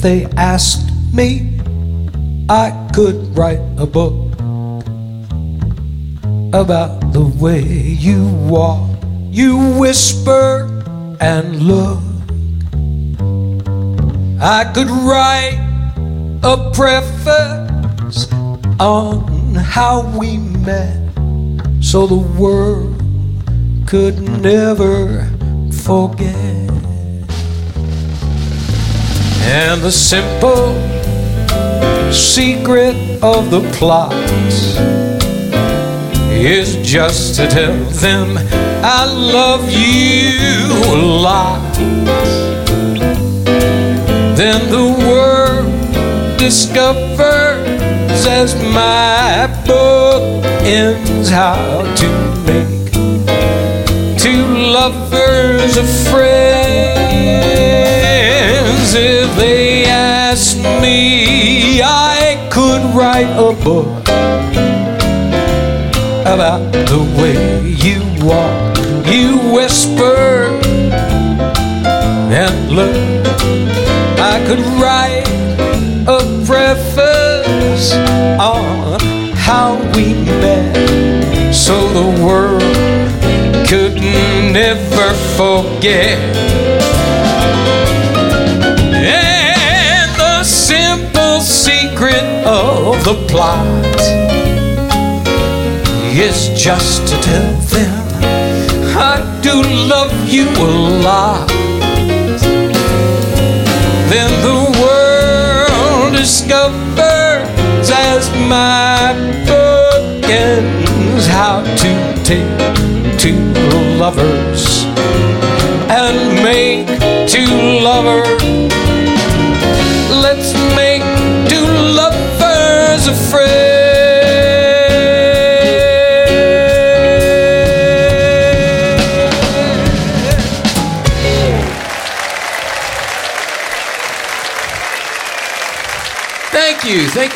If they asked me, I could write a book about the way you walk, you whisper and look. I could write a preface on how we met so the world could never forget. And the simple secret of the plot is just to tell them I love you a lot. Then the world discovers as my book ends how to make two lovers of If they asked me, I could write a book about the way you walk, you whisper and look. I could write a preface on how we met so the world could never forget. The plot. Is just to tell them I do love you a lot. Then the world discovers as my book ends how to take two lovers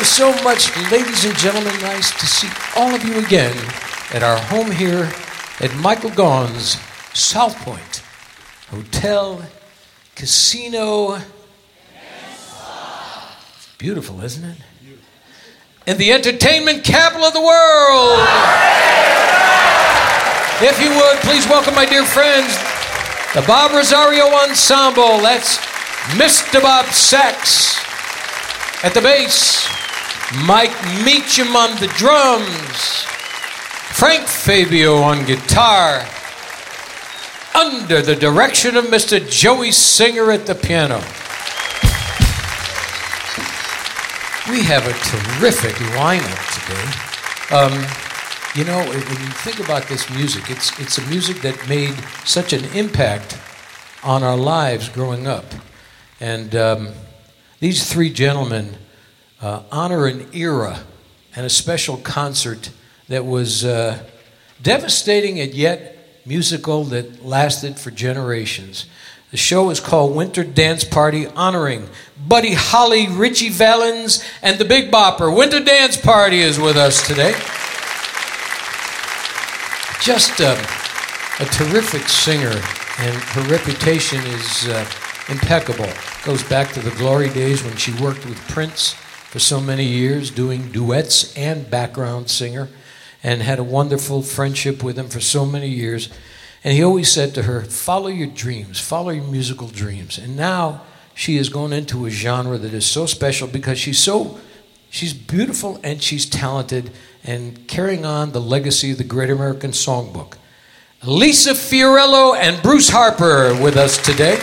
you. So much, ladies and gentlemen. Nice to see all of you again at our home here at Michael Gaughan's South Point Hotel, Casino. Beautiful, isn't it? In the entertainment capital of the world. If you would, please welcome my dear friends, the Bob Rosario Ensemble. That's Mr. Bob Sachs at the bass, Mike Meacham on the drums, Frank Fabio on guitar, under the direction of Mr. Joey Singer at the piano. We have a terrific lineup today. Um, you know, when you think about this music, it's, it's a music that made such an impact on our lives growing up. And um, these three gentlemen uh, honor an era and a special concert that was uh, devastating and yet musical that lasted for generations. The show is called Winter Dance Party, honoring Buddy Holly, Ritchie Valens, and the Big Bopper. Winter Dance Party is with us today. Just uh, a terrific singer, and her reputation is uh, impeccable. Goes back to the glory days when she worked with Prince for so many years, doing duets and background singer, and had a wonderful friendship with him for so many years. And he always said to her, Follow your dreams, follow your musical dreams. And now she has gone into a genre that is so special because she's so she's beautiful and she's talented and carrying on the legacy of the Great American Songbook. Elisa Fiorello and Bruce Harper with us today.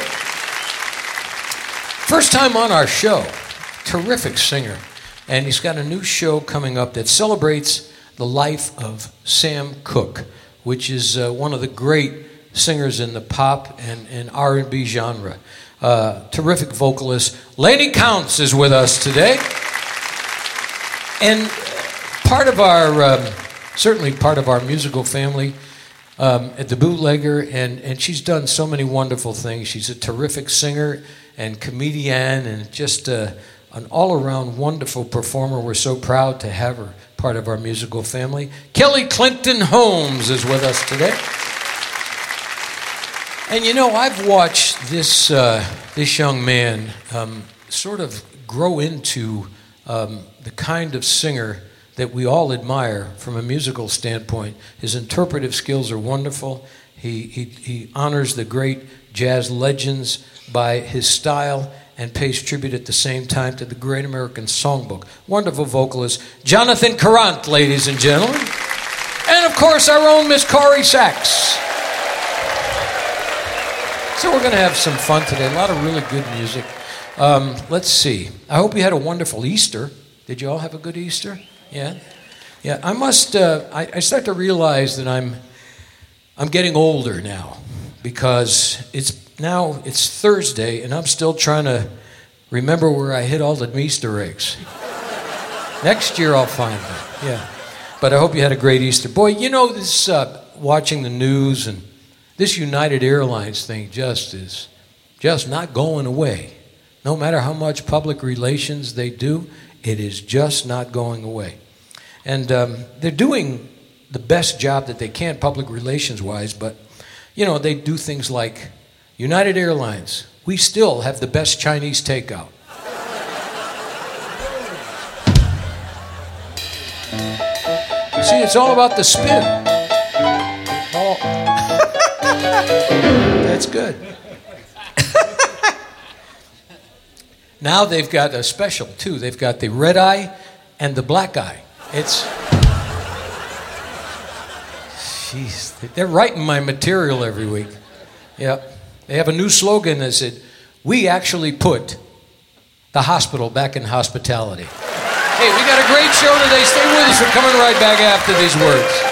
First time on our show. Terrific singer. And he's got a new show coming up that celebrates the life of Sam Cooke, which is uh, one of the great singers in the pop and, and R&B genre. Uh, terrific vocalist. Lannie Counts is with us today. And part of our, um, certainly part of our musical family um, at the Bootlegger, and, and she's done so many wonderful things. She's a terrific singer and comedian and just uh, an all around wonderful performer. We're so proud to have her part of our musical family. Kelly Clinton Holmes is with us today. And you know, I've watched this, uh, this young man um, sort of grow into um, the kind of singer that we all admire from a musical standpoint. His interpretive skills are wonderful. He, he, he honors the great jazz legends by his style and pays tribute at the same time to the great American songbook. Wonderful vocalist, Jonathan Karrant, ladies and gentlemen. And of course, our own Miss Corrie Sachs. So we're going to have some fun today. A lot of really good music. Um, let's see. I hope you had a wonderful Easter. Did you all have a good Easter? Yeah, yeah. I must. Uh, I, I start to realize that I'm. I'm getting older now because it's now it's Thursday and I'm still trying to remember where I hid all the Easter eggs. Next year I'll find them. Yeah. But I hope you had a great Easter. Boy, you know this uh, watching the news and this United Airlines thing just is just not going away. No matter how much public relations they do, it is just not going away. And um, they're doing the best job that they can public relations wise, but you know, they do things like United Airlines, we still have the best Chinese takeout. See, it's all about the spin. Oh. All... That's good. now they've got a special too. They've got the red eye and the black eye. It's. Jeez, they're writing my material every week. Yep. They have a new slogan that said, We actually put the hospital back in hospitality. Hey, we got a great show today. Stay with us. We're coming right back after these words.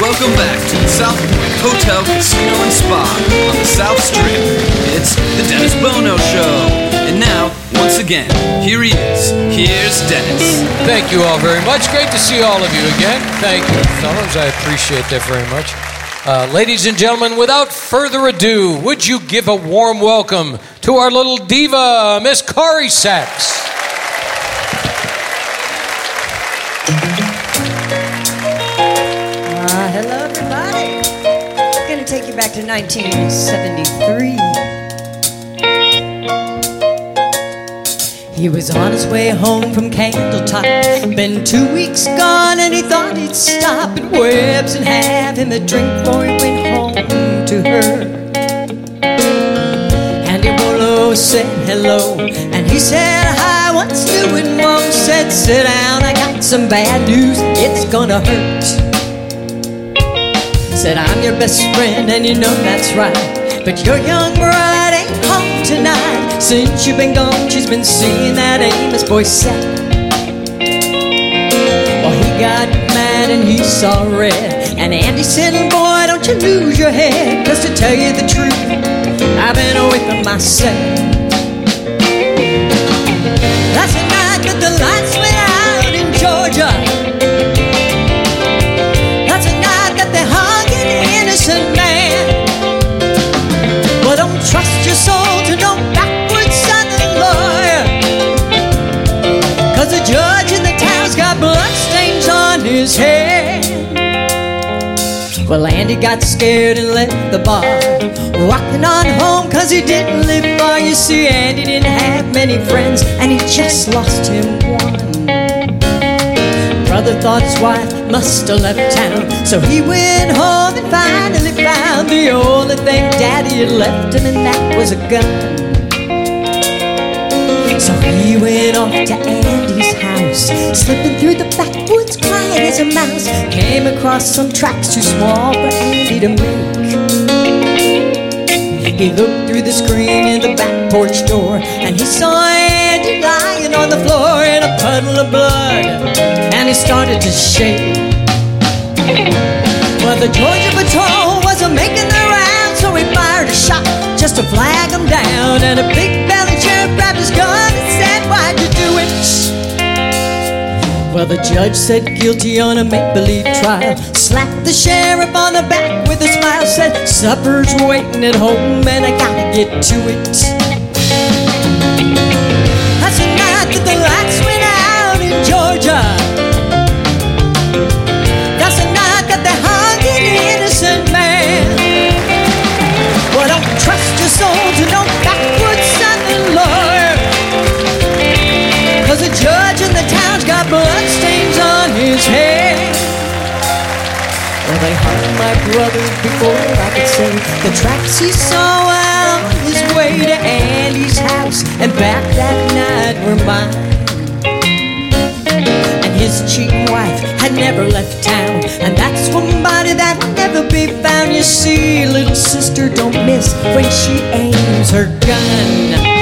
welcome back to the South Point Hotel, Casino, and Spa on the South Strip. It's the Dennis Bono Show. And now, once again, here he is. Here's Dennis. Thank you all very much. Great to see all of you again. Thank you, fellows. I appreciate that very much. Uh, ladies and gentlemen, without further ado, would you give a warm welcome to our little diva, Miss Corrie Sachs? Hello, everybody. I'm going to take you back to 1973. He was on his way home from Candletop. Been two weeks gone, and he thought he'd stop at Webb's and have him a drink before he went home to her. Andy Bolo oh, said hello, and he said hi. What's new? And Mom said, sit down. I got some bad news. It's gonna hurt. Said I'm your best friend, and you know that's right. But your young bride ain't home tonight. Since you've been gone, she's been seeing that Amos boy Seth. Well, he got mad and he saw red. And Andy said, Boy, don't you lose your head. Cause to tell you the truth, I've been away from myself. That's the night that the lights Well, Andy got scared and left the bar. Walking on home cause he didn't live far. You see, Andy didn't have many friends and he just lost him one. Brother thought his wife must have left town. So he went home and finally found the only thing Daddy had left him, and that was a gun. So he went off to Andy's house, slipping through the backwoods, quiet as a mouse. Came across some tracks too small for Andy to make. He looked through the screen in the back porch door, and he saw Andy lying on the floor in a puddle of blood, and he started to shake. Well, the Georgia patrol wasn't making the round, so he fired a shot just to flag him down, and a big belly sheriff grabbed his gun and said, Why'd you do it? Well, the judge said guilty on a make believe trial. Slapped the sheriff on the back with a smile. Said, Supper's waiting at home and I gotta get to it. Hung my brother before I could say the tracks he saw on his way to Andy's house and back that night were mine. And his cheating wife had never left town, and that's somebody that'll never be found. You see, little sister don't miss when she aims her gun.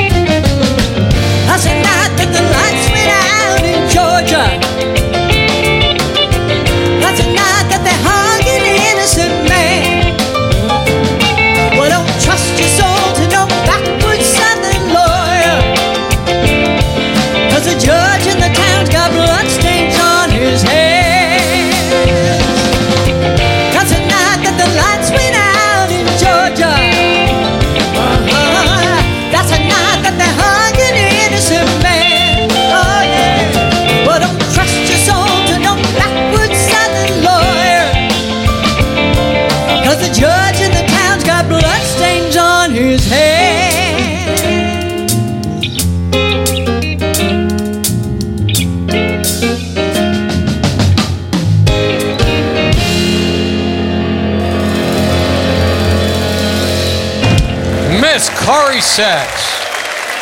Sachs.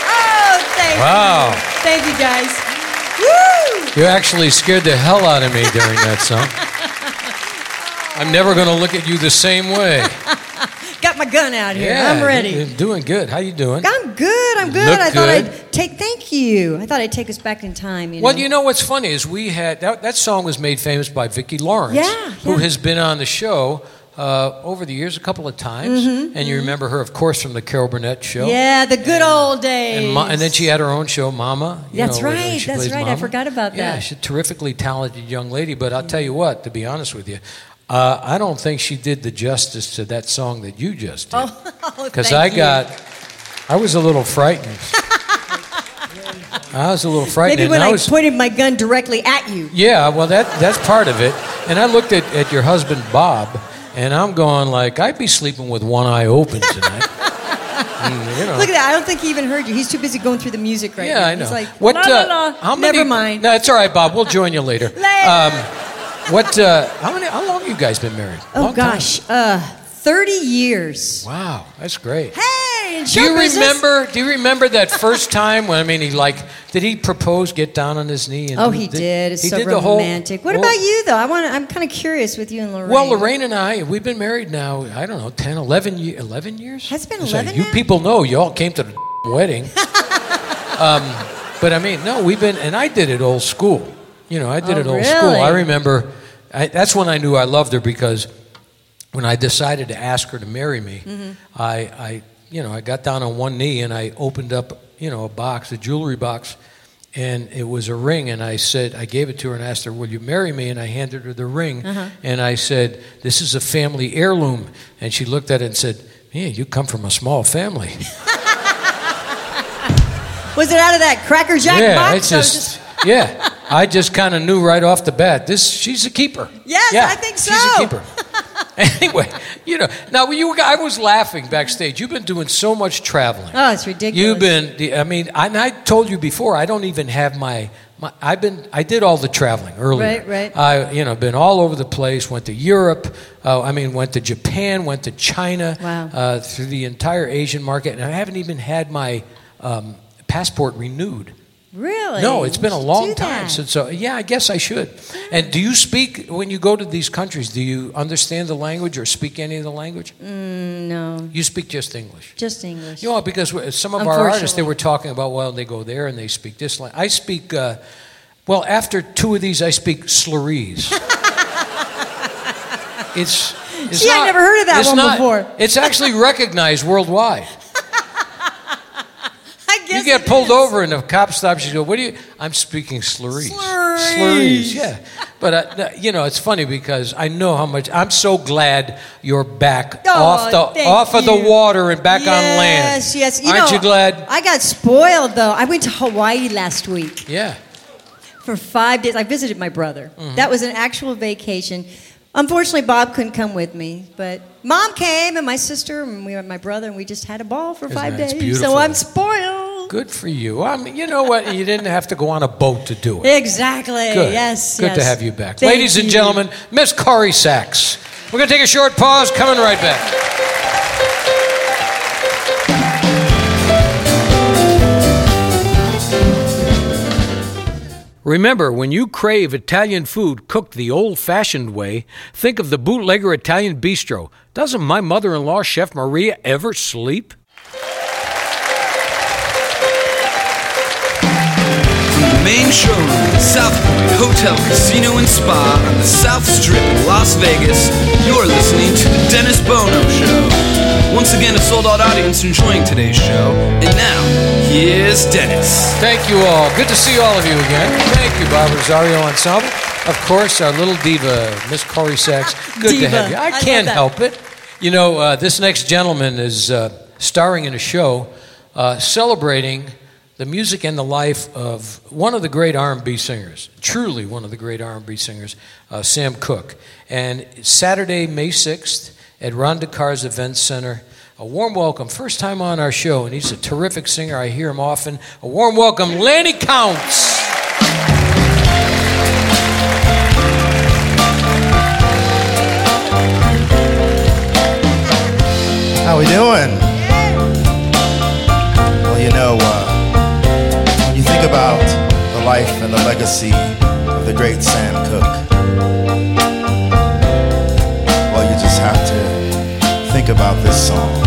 Oh, thank Wow. you. Thank you, guys. Woo! You actually scared the hell out of me during that song. I'm never going to look at you the same way. Got my gun out here. I'm ready. You're doing good. How you doing? I'm good. I'm good. Look I thought good. I'd take. Thank you. I thought I'd take us back in time. You know? Well, you know what's funny is we had that, that song was made famous by Vicki Lawrence, Yeah, who has been on the show uh, over the years a couple of times, and you remember her, of course, from the Carol Burnett show. Mm-hmm, Yeah, the good old days. And, Ma- and then she had her own show, Mama. you That's know, right, that's right. I forgot about that. Yeah, she's a terrifically talented young lady. But I'll tell you what, to be honest with you, uh, I don't think she did the justice to that song that you just did. Oh, Because thank I you. got, I was a little frightened. I was a little frightened. Maybe when I I, was, pointed my gun directly at you. yeah, well, that that's part of it. And I looked at, at your husband Bob, and I'm going like, I'd be sleeping with one eye open tonight. And, you know. Look at that. I don't think he even heard you. He's too busy going through the music right Yeah, now. Yeah, I know. He's like, what? la, la, uh, la. How many? Never mind. No, it's all right, Bob. We'll join you later. Later. Um, what? Uh, how many? How long have you guys been married? oh Long gosh, uh, thirty years. Wow, that's great. Hey, in Do you business- remember? Do you remember that first time when I mean he like did he propose, get down on his knee? And Oh, he did. It's he so did the whole- romantic. what about you, though? I want. I'm kind of curious with you and Lorraine. Well, Lorraine and I, we've been married now. I don't know, 10, 11, ye- 11 years. Has been It's like, 11 You people know you all came to the wedding. um, but I mean, no, we've been, and I did it old school. You know, I did Oh, it old school. I remember. I, that's when I knew I loved her because when I decided to ask her to marry me, Mm-hmm. I, I, you know, I got down on one knee and I opened up, you know, a box, a jewelry box, and it was a ring. And I said, I gave it to her and asked her, "Will you marry me?" And I handed her the ring, Uh-huh. and I said, "This is a family heirloom." And she looked at it and said, "Man, you come from a small family." Was it out of that Cracker Jack yeah, box? it's I just, yeah. I just kind of knew right off the bat. This, she's a keeper. Yes, Yeah, I think so. She's a keeper. anyway, you know, now you, I was laughing backstage. You've been doing so much traveling. Oh, it's ridiculous. You've been. I mean, I, and I told you before. I don't even have my. my I've been. I did all the traveling earlier. Right, right. I, you know, been all over the place. Went to Europe. Uh, I mean, went to Japan. Went to China. Wow. Uh, through the entire Asian market, and I haven't even had my um, passport renewed. Really? No, it's been a long time since. So yeah, I guess I should. And do you speak when you go to these countries? Do you understand the language or speak any of the language? Mm, no, You speak just English. just English. You know, because some of our artists, they were talking about, well, they go there and they speak this language. I speak, uh, well, after two of these, I speak slurries. it's, it's Gee, I've never heard of that one not- before. It's actually recognized worldwide. You get pulled is. over and the cop stops you. Go, what do you? I'm speaking slurries. Slurries. Slurries, yeah. But uh, you know, it's funny because I know how much. I'm so glad you're back Oh, off the off of the water and back on land. Yes, yes. You Aren't know, you glad? I got spoiled though. I went to Hawaii last week Yeah. for five days. I visited my brother. Mm-hmm. That was an actual vacation. Unfortunately, Bob couldn't come with me, but mom came and my sister and we and my brother, and we just had a ball for Isn't five days. beautiful. So I'm spoiled. Good for you. I mean, you know what? You didn't have to go on a boat to do it. Exactly. Good. Yes. Good to have you back. Thank Ladies and gentlemen, Miss Corrie Sachs. We're going to take a short pause, coming right back. Remember, when you crave Italian food cooked the old fashioned way, think of the bootlegger Italian bistro. Doesn't my mother in law, Chef Maria, ever sleep? Main showroom at South Point Hotel, Casino, and Spa on the South Strip in Las Vegas, you're listening to The Dennis Bono Show. Once again, a sold out audience enjoying today's show. And now, here's Dennis. Thank you all. Good to see all of you again. Thank you, Barbara Rosario Ensemble. Of course, our little diva, Miss Corrie Sachs. Good to have you. I I can't that. help it. You know, uh, this next gentleman is uh, starring in a show uh, celebrating the music and the life of one of the great R&B singers, truly one of the great R&B singers, uh, Sam Cooke. And Saturday, May 6th at Ron DeCar's Event Center. A warm welcome, first time on our show, and he's a terrific singer. I hear him often. A warm welcome, Lannie Counts. How we doing? Life and the legacy of the great Sam Cooke, well, you just have to think about this song.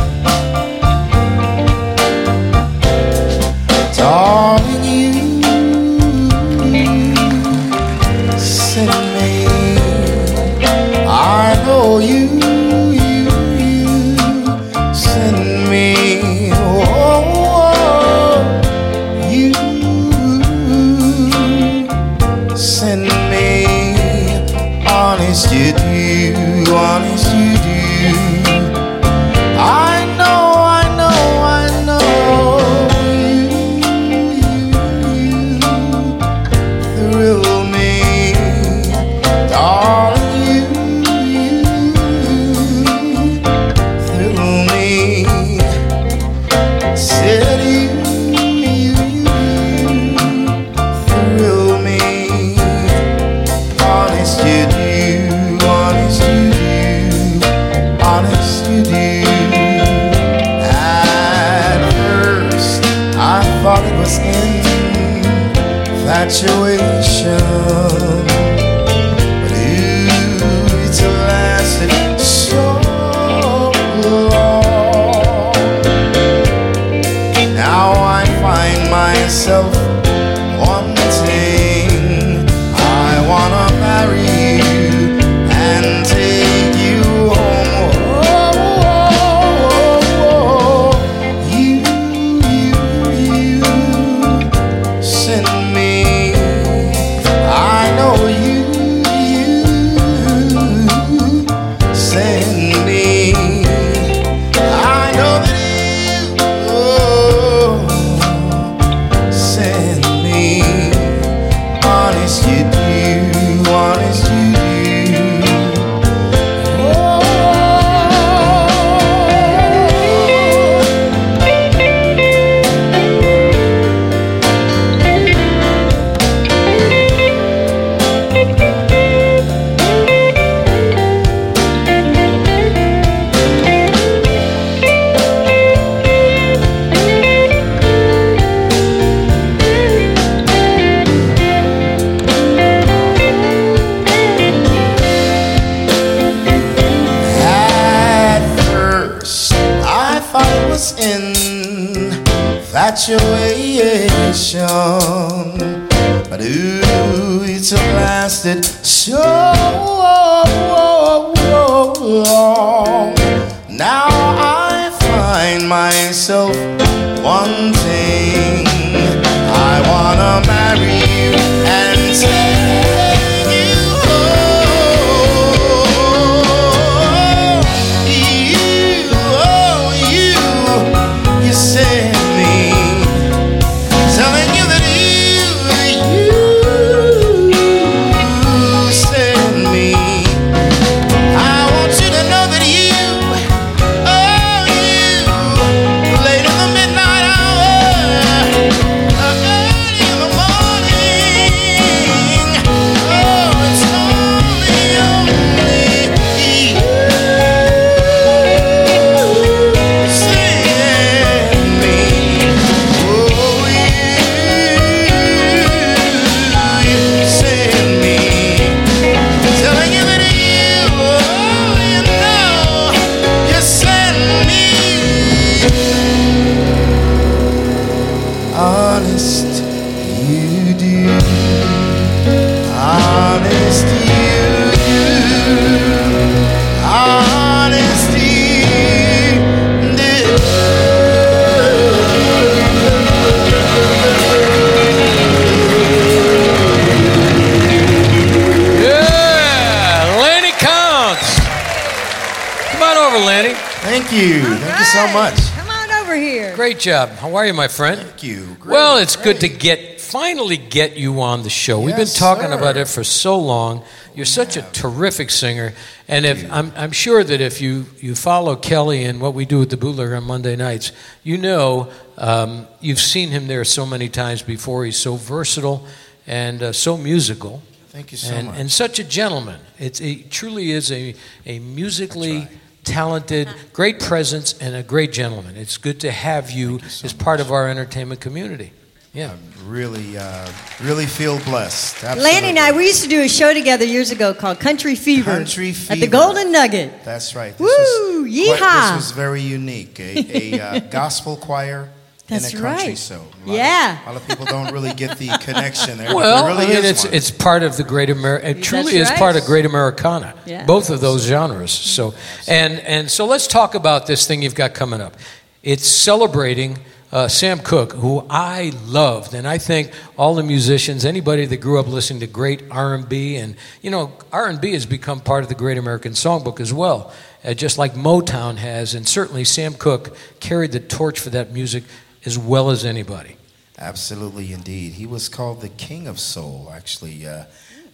Great job. How are you, my friend? Thank you. Great, well, it's good to get finally get you on the show. We've been talking sir. about it for so long. You're such a terrific singer, and if I'm, I'm sure that if you, you follow Kelly and what we do with the Bootlegger on Monday nights, you know um, you've seen him there so many times before. He's so versatile and uh, so musical. Thank you so and, much. and such a gentleman. It's, he truly is a, a musically talented, great presence, and a great gentleman. It's good to have you, so as part of our entertainment community. Yeah. really, uh, really feel blessed. Lannie and I, we used to do a show together years ago called Country Fever. Country At the Golden Nugget. That's right. Woo, was quite- yeehaw. this was very unique. A, a uh, gospel choir That's in a country right. show. A lot Yeah. Of, a lot of people don't really get the connection there. Well, but there really I mean, is it's one. it's part of the great America. It That's truly is right. part of Great Americana. Yeah. Both of those genres. So, and and so let's talk about this thing you've got coming up. It's celebrating uh, Sam Cooke, who I loved, and I think all the musicians, anybody that grew up listening to great R and you know, R and B has become part of the Great American Songbook as well, uh, just like Motown has, and certainly Sam Cooke carried the torch for that music as well as anybody. Absolutely, indeed. He was called the King of Soul. Actually, uh,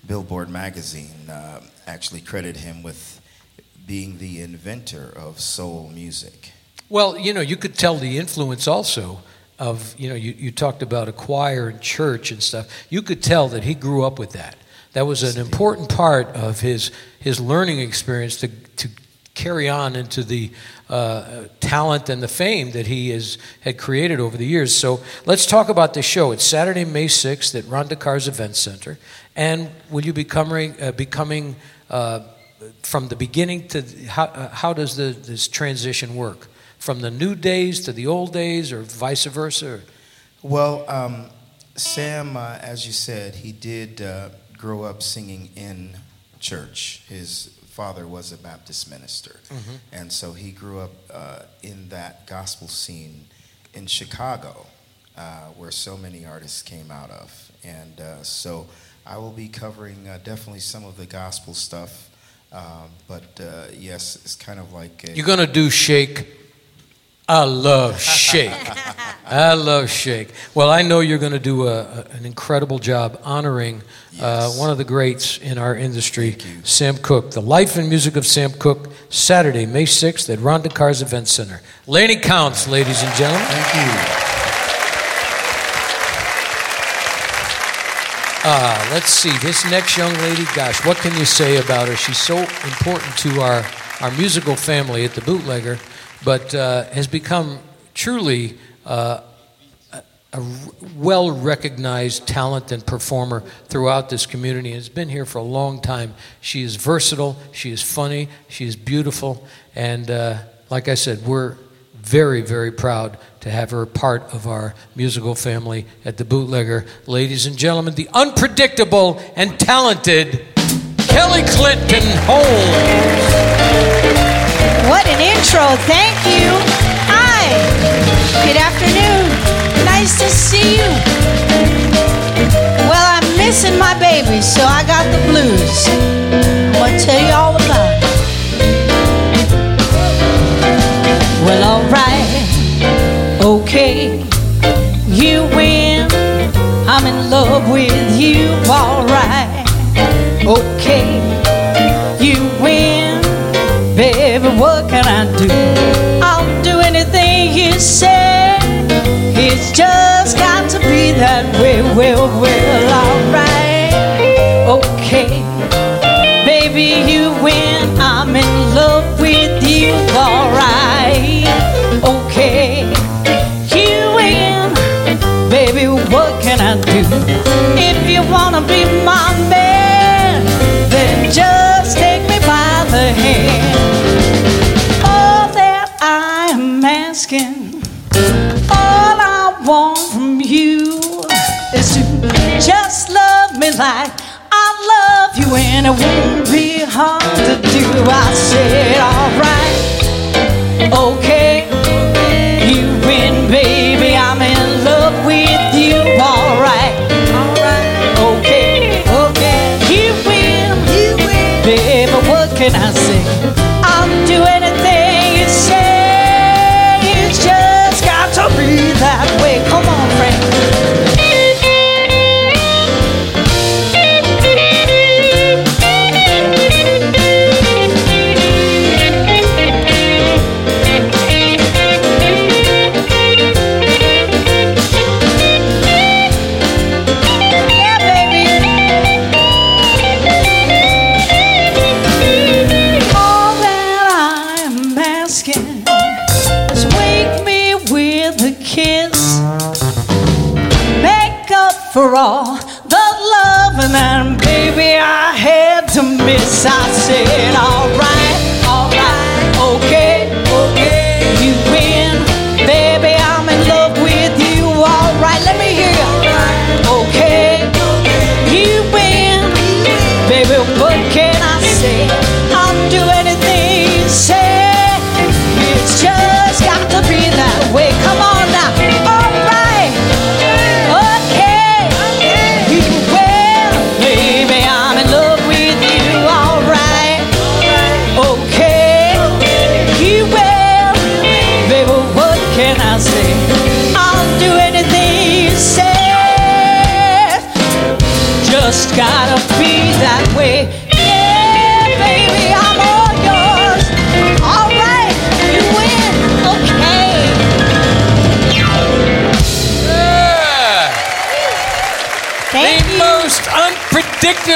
Billboard magazine uh, actually credited him with being the inventor of soul music. Well, you know, you could tell the influence also of, you know, you, you talked about a choir and church and stuff. You could tell that he grew up with that. That was an important part of his, his learning experience to, to carry on into the uh, talent and the fame that he has, had created over the years. So let's talk about the show. It's Saturday, May 6th at Ron DeCar's Event Center. And will you be coming, uh, becoming uh, from the beginning to how, uh, how does the, this transition work? From the new days to the old days, or vice versa? Well, um, Sam, uh, as you said, he did uh, grow up singing in church. His father was a Baptist minister, and so he grew up uh, in that gospel scene in Chicago, uh, where so many artists came out of. And uh, so I will be covering uh, definitely some of the gospel stuff. Um, but uh, yes, it's kind of like a, You're going to do Shake. I love Shake. I love Shake. Well, I know you're going to do a, a- an incredible job honoring uh, one of the greats in our industry, Sam Cooke. The life and music of Sam Cooke, Saturday, May 6th at Ron DeCar's Event Center. Lannie Counts, ladies and gentlemen. Thank you. Uh, let's see. This next young lady, gosh, what can you say about her? She's so important to our, our musical family at the Bootlegger, but uh, has become truly uh, a, well recognized talent and performer throughout this community and has been here for a long time. She is versatile, she is funny, she is beautiful, and uh, like I said, we're very, very proud to have her part of our musical family at the Bootlegger. Ladies and gentlemen, the unpredictable and talented Kelly Clinton Holmes. What an intro. Thank you. Hi. Good afternoon. Nice to see you. Well, I'm missing my baby, so I got the blues. I'm going to tell you all about it. Well, alright. Okay. You win. I'm in love with you. Alright. Just got to be that way. Well, well, alright. Okay. Baby, you win. I'm in love with you. Alright. Okay. You win. Baby, what can I do? If you wanna be my man, and it won't be hard to do. I said, alright, okay. All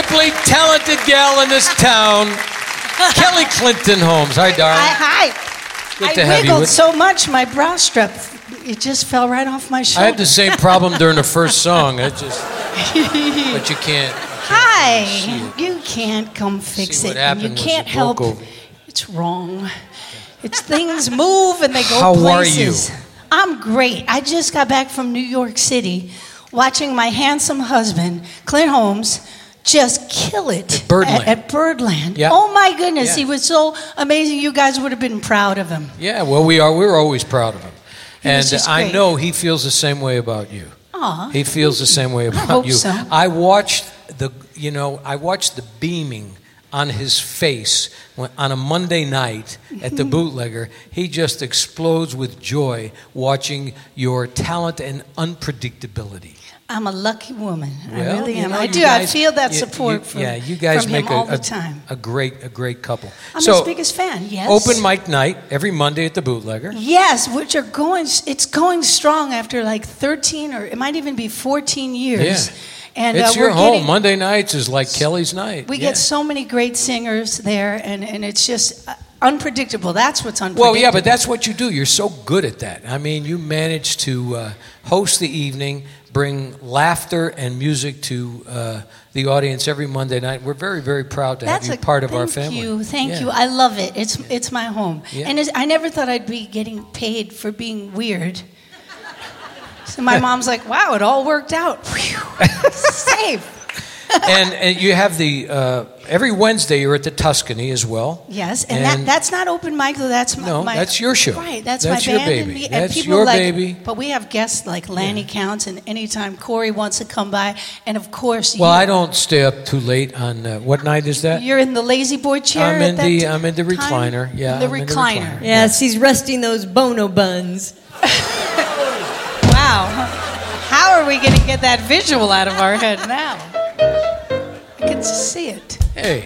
unpredictably talented gal in this town, Kelly Clinton Holmes. Hi, darling. Hi. hi. Good I have you wiggled so much, my bra strap, it just fell right off my shoulder. I had the same problem during the first song. I just, but you can't. Hi. You can't come fix it. you can't help. over. It's wrong. It's things move and they go How are you? places. I'm great. I just got back from New York City watching my handsome husband, Clint Holmes, just kill it At Birdland. At, at Birdland. Yeah. Oh my goodness, Yeah. he was so amazing. You guys would have been proud of him. Yeah, well, we are. We're always proud of him, He and I know he feels the same way about you. Aw. He feels the same way about hope you. so. I watched the, you know, I watched the beaming on his face when, on a Monday night at the bootlegger. He just explodes with joy watching your talent and unpredictability. I'm a lucky woman. I Well, really you am. know, I do. I feel that you- support you- from, yeah, you guys from make a, all the time. a great, a great couple. I'm so, his biggest fan. Yes. open mic night every Monday at the bootlegger. Yes, which are going. It's going strong after like 13 or it might even be 14 years. Yeah. And it's uh, your home. getting, Monday nights is like Kelly's night. we Yeah. get so many great singers there, and, and it's just uh, unpredictable. That's what's unpredictable. Well, yeah, but that's what you do. You're so good at that. I mean, you manage to uh, host the evening, bring laughter and music to uh, the audience every Monday night. We're very, very proud to That's have you a, part of our family. thank you, thank Yeah. you. I love it. It's it's my home, Yeah. and it's, I never thought I'd be getting paid for being weird. So my mom's like, "Wow, it all worked out. Phew. Safe." And, and you have the uh, every Wednesday you're at the Tuscany as well. Yes, and, that, that's not open mic though. That's my, No, my that's your show. Right, that's, That's my your band. baby. And, we- and That's people your like, baby. But we have guests like Lannie Counts, and anytime Corrie wants to come by, and of course, Well, you, I don't stay up too late on uh, what night is that? You're in the lazy boy chair. I'm in the t- I'm in the time? recliner. Yeah, the I'm in recliner. Yes, he's resting those bono buns. Wow, how are we going to get that visual out of our head now? I can see it. Hey,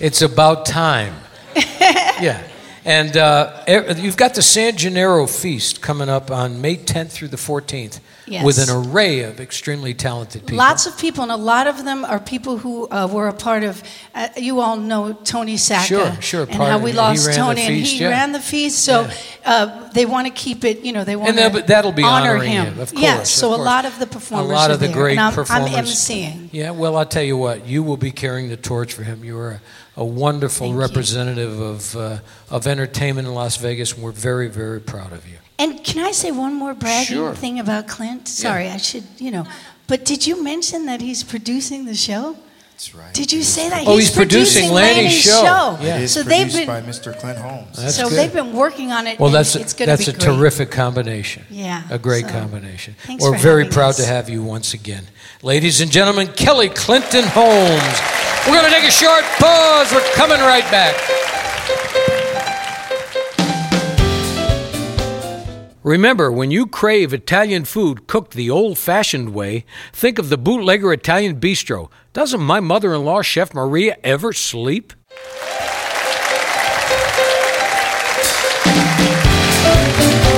it's about time. yeah. And uh, you've got the San Gennaro Feast coming up on May 10th through the 14th Yes. with an array of extremely talented people. Lots of people, and a lot of them are people who uh, were a part of. Uh, you all know Tony Sacca, Sure, sure, and part how of we lost Tony, and he yeah. ran the feast. So Yeah. uh, they want to keep it. You know, they want And that'll, be honor him. him, of course. Yes, so of a lot of the performers. A lot of the there, great I'm, performers. I'm emceeing. Yeah, well, I'll tell you what, you will be carrying the torch for him. You are a, a wonderful Thank you. representative of, uh, of entertainment in Las Vegas, and we're very, very proud of you. And can I say one more bragging Sure. thing about Clint? Sorry, I should, you know. But did you mention that he's producing the show? That's right. Did you say that? Oh, he's producing Lannie's show. It Yeah. is So they've been by Mr. Clint Holmes. That's so good. they've been working on it. Well, that's it's going that's to a be great. terrific combination. Yeah, a great so, combination. thanks We're for very proud us. to have you once again, ladies and gentlemen. Kelly Clinton Holmes. We're going to take a short pause. We're coming right back. Remember, when you crave Italian food cooked the old fashioned way, think of the Bootlegger Italian Bistro. Doesn't my mother in law, Chef Maria, ever sleep?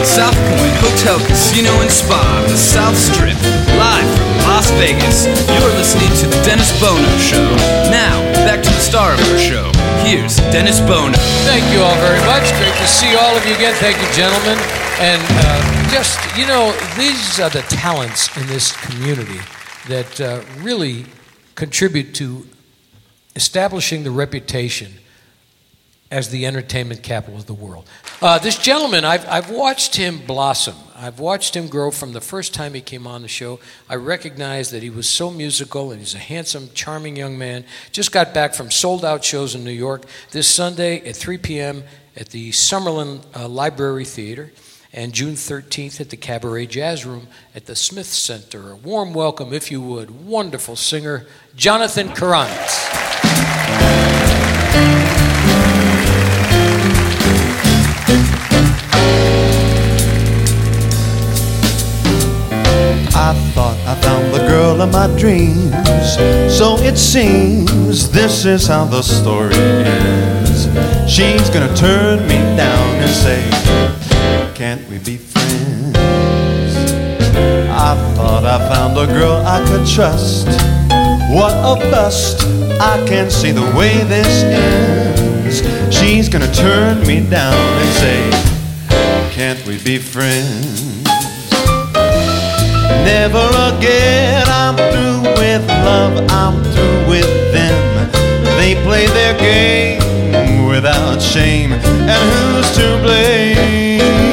South Point Hotel, Casino, and Spa, the South Strip. Live from Las Vegas, you're listening to The Dennis Bono Show. Now, back to the star of our show. Here's Dennis Bono. Thank you all very much. Great to see all of you again. Thank you, gentlemen. And uh, just, you know, these are the talents in this community that uh, really contribute to establishing the reputation as the entertainment capital of the world. Uh, this gentleman, I've, I've watched him blossom. I've watched him grow from the first time he came on the show. I recognized that he was so musical and he's a handsome, charming young man. Just got back from sold out shows in New York this Sunday at 3 p.m. at the Summerlin uh, Library Theater and June 13th at the Cabaret Jazz Room at the Smith Center. A warm welcome, if you would, wonderful singer Jonathan Karrant. I thought I found the girl of my dreams. So it seems this is how the story ends. She's gonna turn me down and say, Can't we be friends? I thought I found a girl I could trust. What a bust! I can't see the way this ends. She's gonna turn me down and say, Can't we be friends? Never again, I'm through with love, I'm through with them. They play their game without shame, and who's to blame?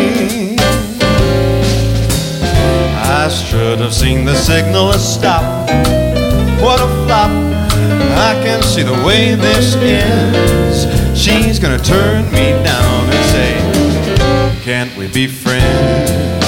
I should have seen the signal to stop. What a flop! I can see the way this ends. She's gonna turn me down and say, Can't we be friends?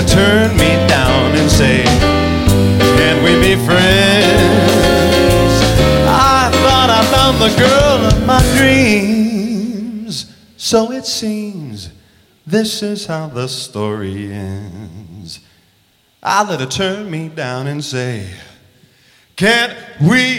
Gonna turn me down and say, Can we be friends? I thought I found the girl of my dreams. So it seems this is how the story ends. I let her turn me down and say, Can't we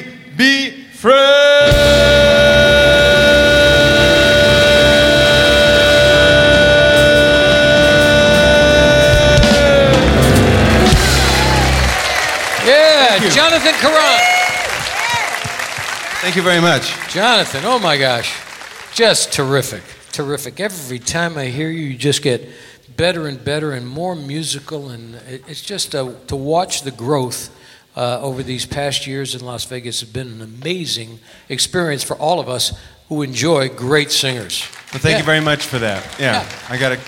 Jonathan Karrant. Thank you very much. Jonathan, oh my gosh, just terrific, terrific. Every time I hear you, you just get better and better and more musical, and it's just uh, to watch the growth uh, over these past years in Las Vegas has been an amazing experience for all of us who enjoy great singers. Well, thank Yeah. you very much for that. Yeah, Yeah. I got to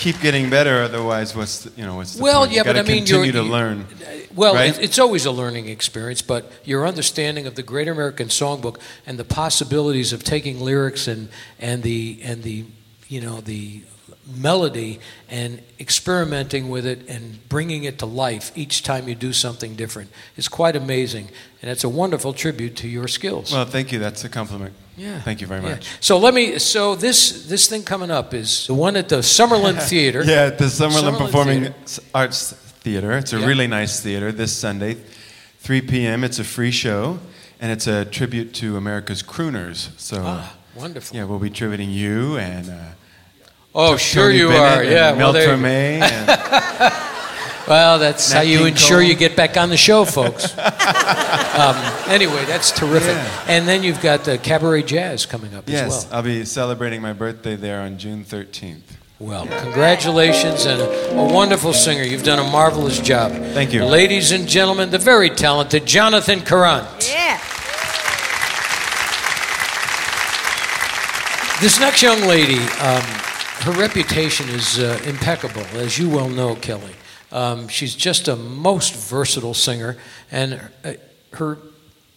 keep getting better. Otherwise, what's the, you know what's the Well, point? yeah, you but I mean, you're- to you- learn. Well, right? it's, it's always a learning experience, but your understanding of the Great American Songbook and the possibilities of taking lyrics and and the and the you know the melody and experimenting with it and bringing it to life each time you do something different is quite amazing, and it's a wonderful tribute to your skills. Well, thank you. That's a compliment. Yeah. Thank you very Yeah. much. So let me. So this this thing coming up is the one at the Summerlin Theater. Yeah, at the Summerlin, Summerlin Performing Theater. Arts Theater. It's a Yeah. really nice theater this Sunday, 3 p.m. It's a free show, and it's a tribute to America's crooners. So, Ah, wonderful. yeah, we'll be tributing you and. Uh, Oh, Tony sure you Bennett are. and Yeah. Mel Well, there, Torme and well, that's Nat how you King ensure Cole. you get back on the show, folks. um, anyway, that's terrific. Yeah. And then you've got the Cabaret Jazz coming up yes, as well. I'll be celebrating my birthday there on June 13th. Well, congratulations and a, a wonderful singer. You've done a marvelous job. Thank you. Ladies and gentlemen, the very talented Jonathan Karrant. Yeah. This next young lady, um, her reputation is uh, impeccable, as you well know, Kelly. Um, she's just a most versatile singer, and uh, her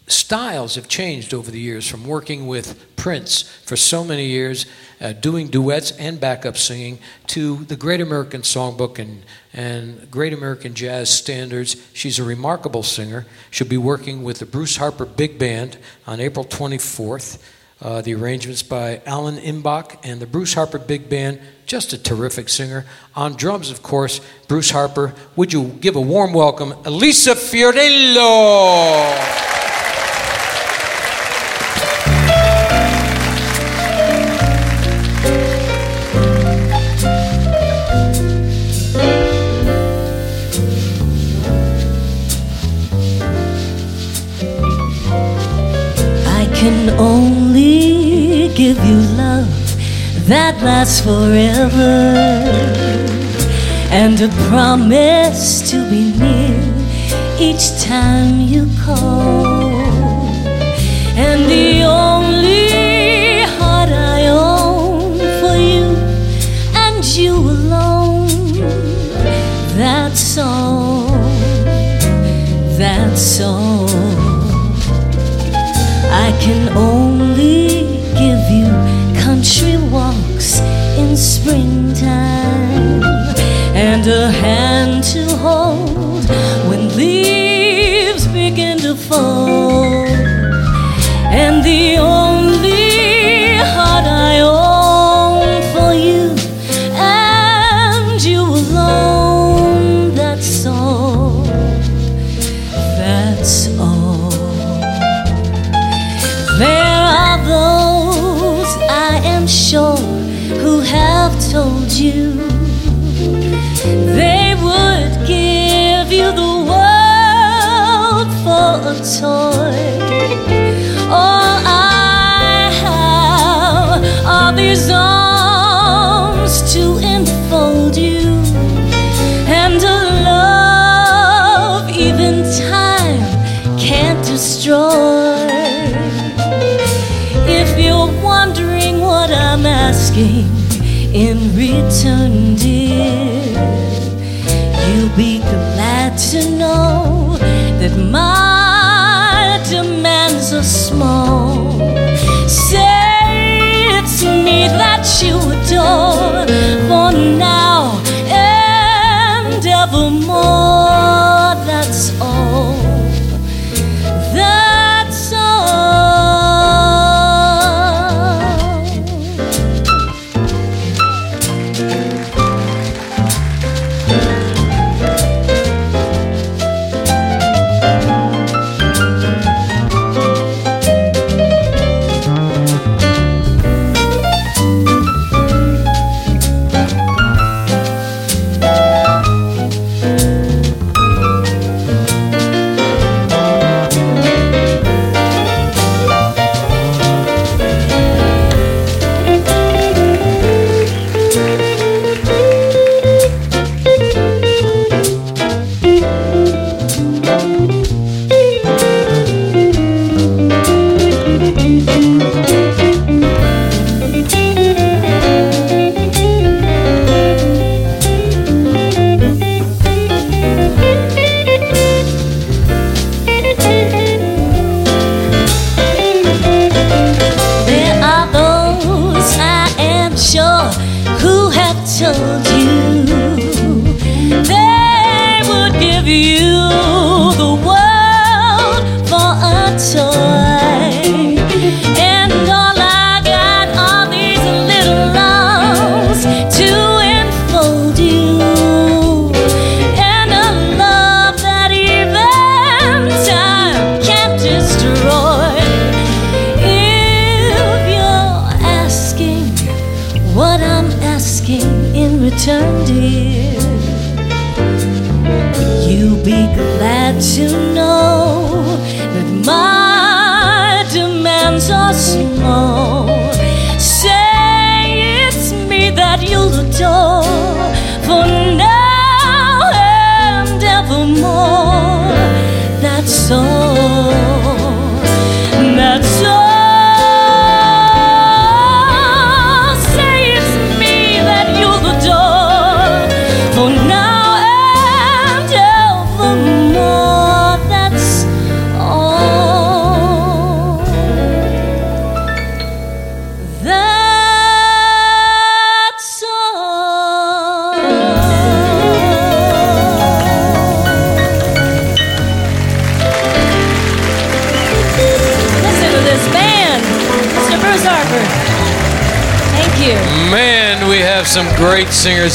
styles have changed over the years from working with Prince for so many years, uh, doing duets and backup singing, to the Great American Songbook and, and Great American Jazz Standards. She's a remarkable singer. She'll be working with the Bruce Harper Big Band on April 24th. Uh, the arrangements by Alan Imbach and the Bruce Harper Big Band. Just a terrific singer. On drums, of course, Bruce Harper. Would you give a warm welcome, Elisa Fiorello? Give you love that lasts forever and a promise to be near each time you call. And the only heart I own for you and you alone. That's all. That's all. In springtime and a hand to hold you. Return, dear, you'll be glad to know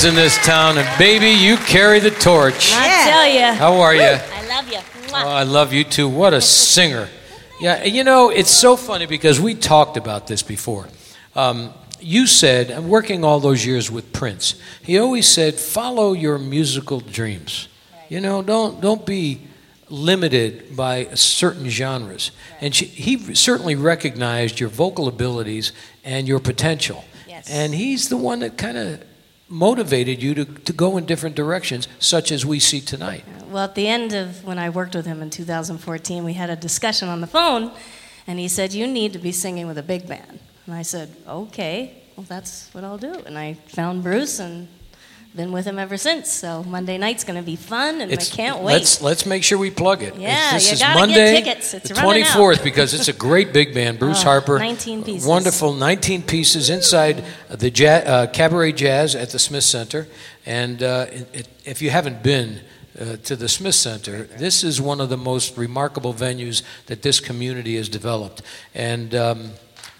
in this town, and baby, you carry the torch. I tell you. How are you? I love you. Oh, I love you too. What a singer. Yeah, you know, it's so funny because we talked about this before. Um, you said, I'm working all those years with Prince. He always said, follow your musical dreams. You know, don't, don't be limited by certain genres. And she, he certainly recognized your vocal abilities and your potential. Yes. And he's the one that kind of motivated you to, to go in different directions, such as we see tonight. Well, at the end of when I worked with him in 2014, we had a discussion on the phone, and he said, You need to be singing with a big band. And I said, Okay, well, that's what I'll do. And I found Bruce and been with him ever since. So Monday night's going to be fun, and I can't wait. Let's let's make sure we plug it. Yeah, this you is gotta get tickets. It's the out. 24th, because it's a great big band. Bruce Oh, Harper, 19 pieces. wonderful 19 pieces inside the ja- uh, Cabaret Jazz at the Smith Center. And uh, it, it- if you haven't been uh, to the Smith Center, this is one of the most remarkable venues that this community has developed. And um,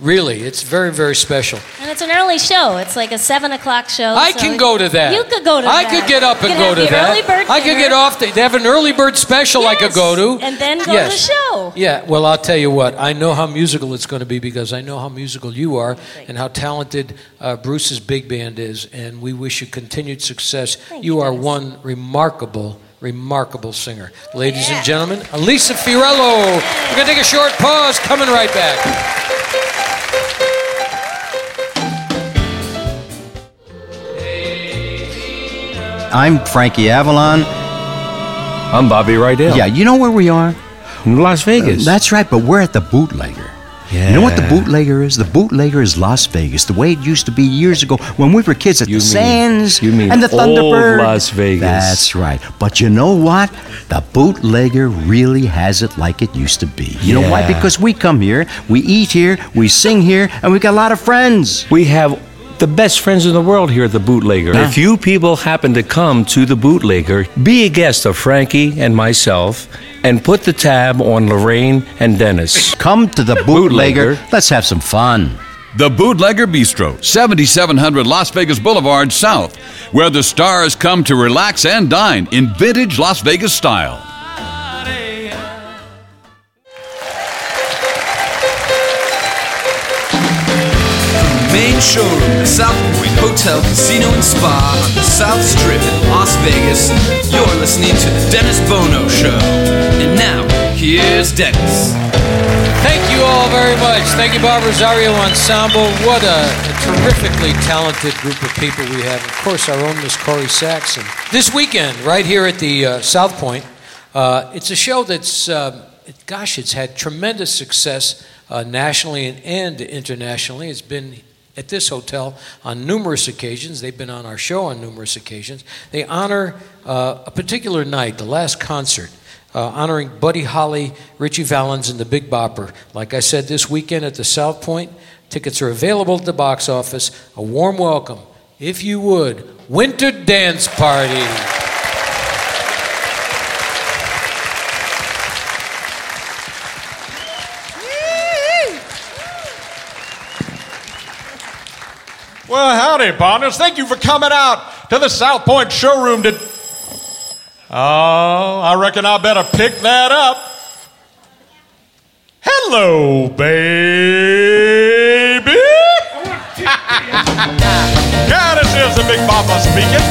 Really, it's very, very special. And it's an early show. It's like a seven o'clock show. I so can go to that. You could go to I that. I could get up and go to that. Early bird I could get off. The, they have an early bird special I could go to. and then go Yes. to the show. Yeah, well, I'll tell you what. I know how musical it's going to be because I know how musical you are and how talented uh, Bruce's big band is, and we wish you continued success. you are one remarkable, remarkable singer. Ladies and gentlemen, Elisa Fiorello. We're going to take a short pause, coming right back. I'm Frankie Avalon. I'm Bobby Rydell. Yeah, you know where we are? In Las Vegas. That's right, but we're at the bootlegger. Yeah. You know what the bootlegger is? The bootlegger is Las Vegas, the way it used to be years ago when we were kids at You the mean- Sands you mean and the old Thunderbird. Las Vegas. That's right. But you know what? The bootlegger really has it like it used to be. You know why? Because we come here, we eat here, we sing here, and we got a lot of friends. We have the best friends in the world here at the Bootlegger. Huh? If you people happen to come to the Bootlegger, be a guest of Frankie and myself and put the tab on Lorraine and Dennis. Come to the bootlegger. Let's have some fun. The Bootlegger Bistro, 7700 Las Vegas Boulevard South, where the stars come to relax and dine in vintage Las Vegas style. Main showroom, the South Point Hotel, Casino, and Spa on the South Strip in Las Vegas. You're listening to The Dennis Bono Show. And now, here's Dennis. Thank you all very much. Thank you, Bob Rosario Ensemble. What a, a terrifically talented group of people we have. Of course, our own Miss Corrie Saxon. This weekend, right here at the uh, South Point, uh, it's a show that's, it, gosh, it's had tremendous success uh, nationally and, and internationally. It's been at this hotel on numerous occasions. They've been on our show on numerous occasions. They honor uh, a particular night, the last concert, uh, honoring Buddy Holly, Ritchie Valens, and the Big Bopper. Like I said, this weekend at the South Point, tickets are available at the box office. A warm welcome, if you would, Winter Dance Party. Well, howdy, partners. Thank you for coming out to the South Point showroom to. Oh, I reckon I better pick that up. Hello, baby. yeah, this is the Big Bopper speaking.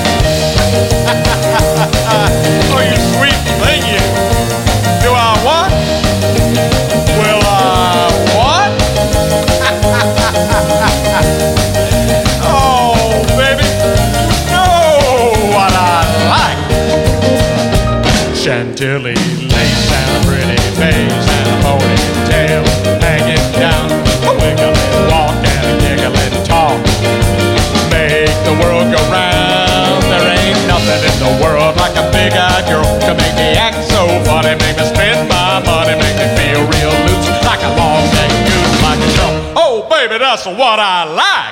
What I like.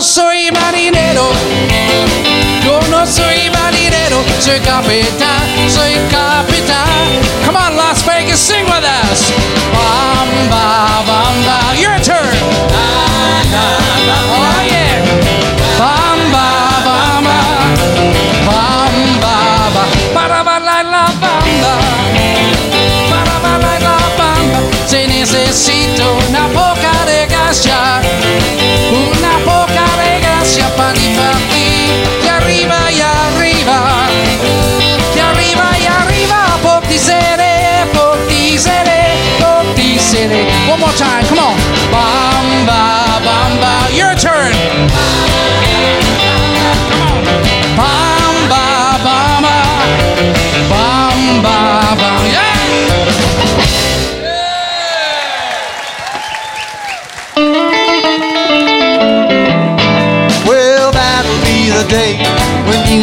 Soy marinero. Yo no soy marinero, soy capitán, soy capitán. Come on, Las Vegas, sing with us. Bamba, bamba, your turn. Oh yeah. Bamba, bamba, bamba, ba. Para ba la bamba. Para ba la bamba. Se necesito una poca de time, come on.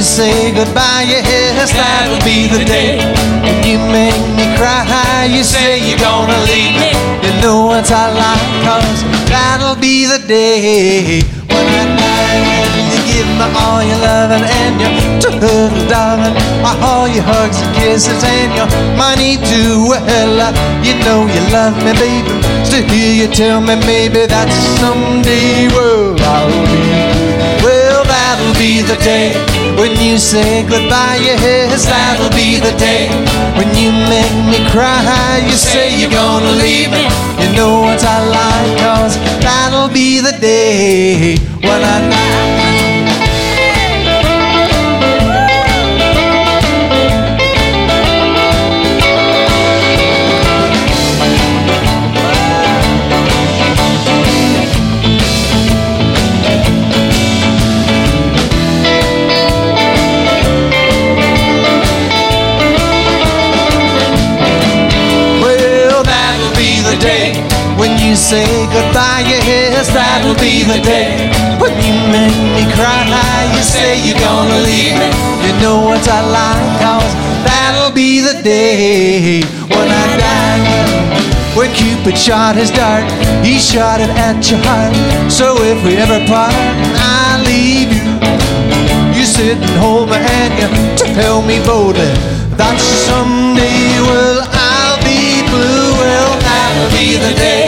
Say goodbye. Yes, that'll be the day you make me cry. You say you're gonna leave me. You know what I like, cause that'll be the day when I die. When you give me all your loving and your turtle darling, all your hugs and kisses and your money too. Well, you know you love me, baby. Still hear you tell me maybe that someday, well, I'll be. Well, that'll be the day when you say goodbye. Yes, that'll be the day when you make me cry. You say you're gonna leave me. You know what I like, cause that'll be the day when I say goodbye. Yes, that'll be the day when you make me cry. You say you're gonna leave me. You know what I like, cause that'll be the day when I die. When Cupid shot his dart, he shot it at your heart. So if we ever part, I leave you. You sit and hold my hand, you tell me boldly that someday, well, I'll be blue. Well, that'll be the day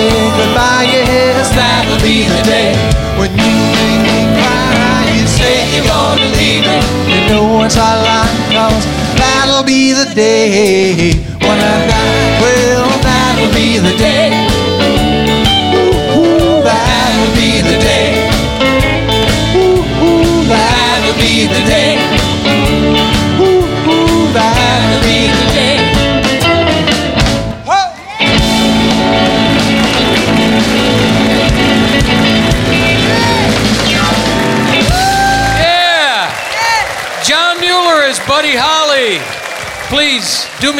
say goodbye. Yes, that'll be the day when you make me cry. You say you're gonna leave me. You know what I like, cause that'll be the day when I die. Well, that'll be the day. Ooh, that'll be the day. Ooh, that'll be the day.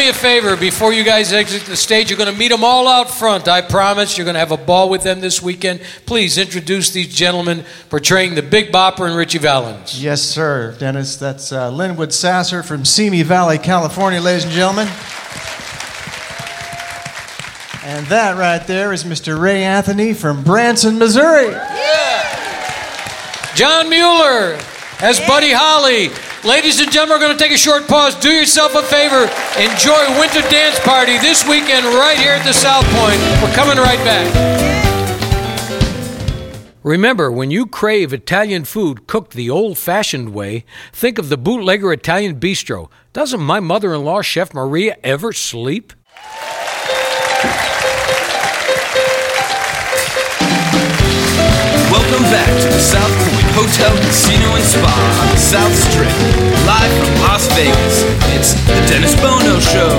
Me a favor before you guys exit the stage. You're going to meet them all out front. I promise you're going to have a ball with them this weekend. Please introduce these gentlemen portraying the Big Bopper and Ritchie Valens. Yes, sir, Dennis. That's uh, Linwood Sasser from Simi Valley, California, ladies and gentlemen. And that right there is Mr. Ray Anthony from Branson, Missouri. Yeah. John Mueller as Buddy Holly. Ladies and gentlemen, we're going to take a short pause. Do yourself a favor. Enjoy Winter Dance Party this weekend right here at the South Point. We're coming right back. Remember, when you crave Italian food cooked the old fashioned way, think of the Bootlegger Italian Bistro. Doesn't my mother in law, Chef Maria, ever sleep? Welcome back to the South Point Hotel, Casino, and Spa on the South Strip. Live from Las Vegas, it's the Dennis Bono Show.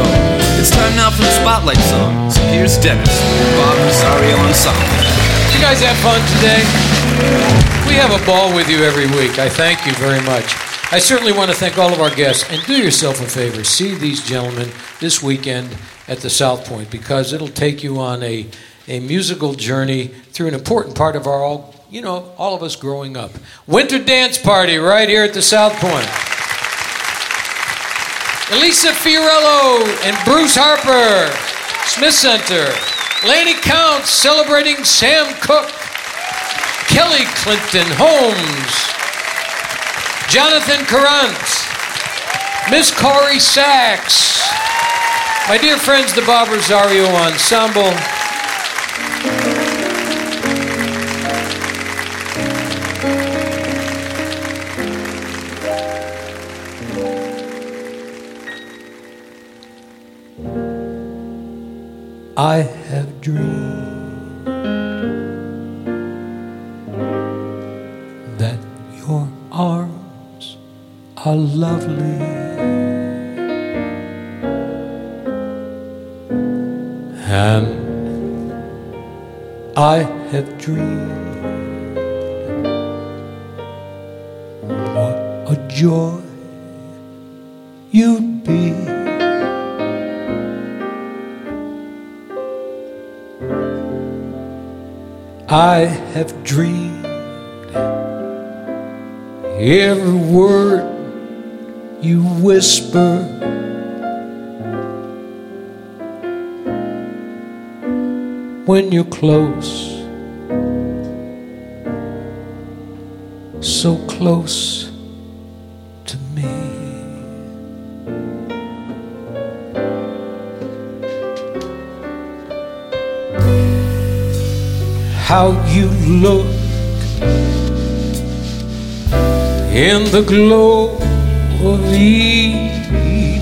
It's time now for the Spotlight songs. Here's Dennis, Bob Rosario Ensemble. You guys have fun today? We have a ball with you every week. I thank you very much. I certainly want to thank all of our guests. And do yourself a favor see these gentlemen this weekend at the South Point because it'll take you on a, a musical journey through an important part of our all, you know, all of us growing up. Winter Dance Party right here at the South Point. Elisa Fiorello and Bruce Harper, Smith Center. Lannie Counts celebrating Sam Cooke. Kelly Clinton Holmes. Jonathan Karrant. Miss Corrie Sachs. My dear friends, the Bob Rosario Ensemble. I have dreamed that your arms are lovely and I have dreamed what a joy you'd be. I have dreamed every word you whisper. When you're close, so close How you look in the glow of evening.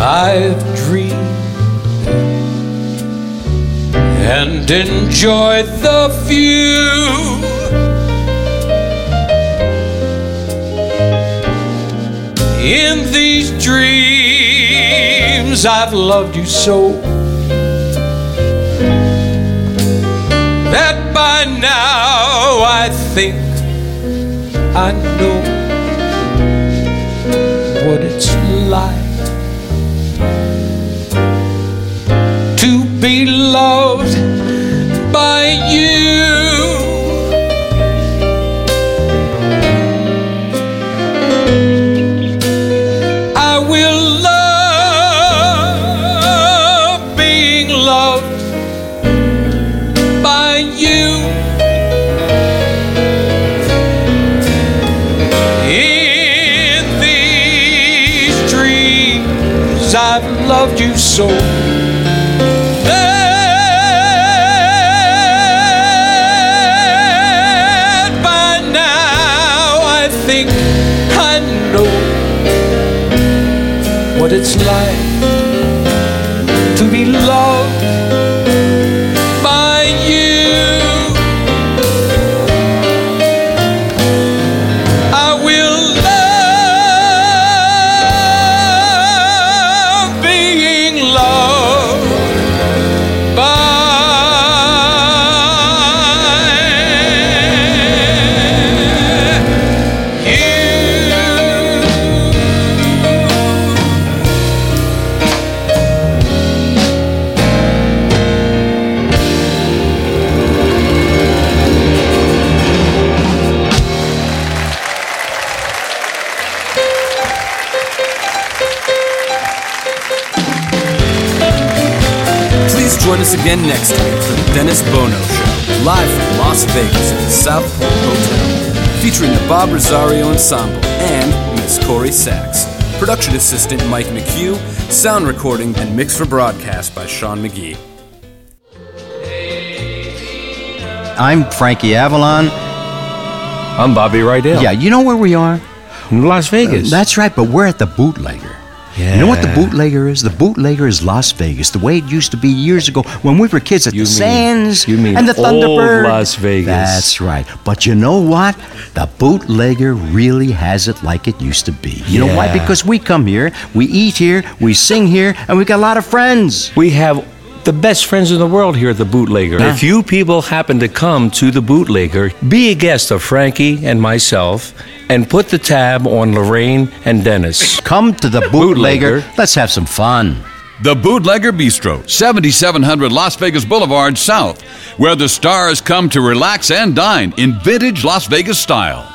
I've dreamed and enjoyed the view. In these dreams, I've loved you so that by now I think I know what it's like to be loved by you. Loved join us again next week for the Dennis Bono Show, live from Las Vegas at the South Point Hotel, featuring the Bob Rosario Ensemble and Miss Corrie Sachs. Production assistant Mike McHugh, sound recording and mix for broadcast by Sean McGee. I'm Frankie Avalon. I'm Bobby Rydell. Yeah, you know where we are? In Las Vegas. That's right, but we're at the bootlegger. Yeah. You know what the bootlegger is? The bootlegger is Las Vegas, the way it used to be years ago when we were kids at You the mean- Sands you mean and the old Thunderbird. Las Vegas. That's right. But you know what? The bootlegger really has it like it used to be. You know why? Because we come here, we eat here, we sing here, and we got a lot of friends. We have the best friends in the world here at the Bootlegger. Yeah. If you people happen to come to the Bootlegger, be a guest of Frankie and myself and put the tab on Lorraine and Dennis. Come to the bootlegger. Let's have some fun. The Bootlegger Bistro, 7700 Las Vegas Boulevard South, where the stars come to relax and dine in vintage Las Vegas style.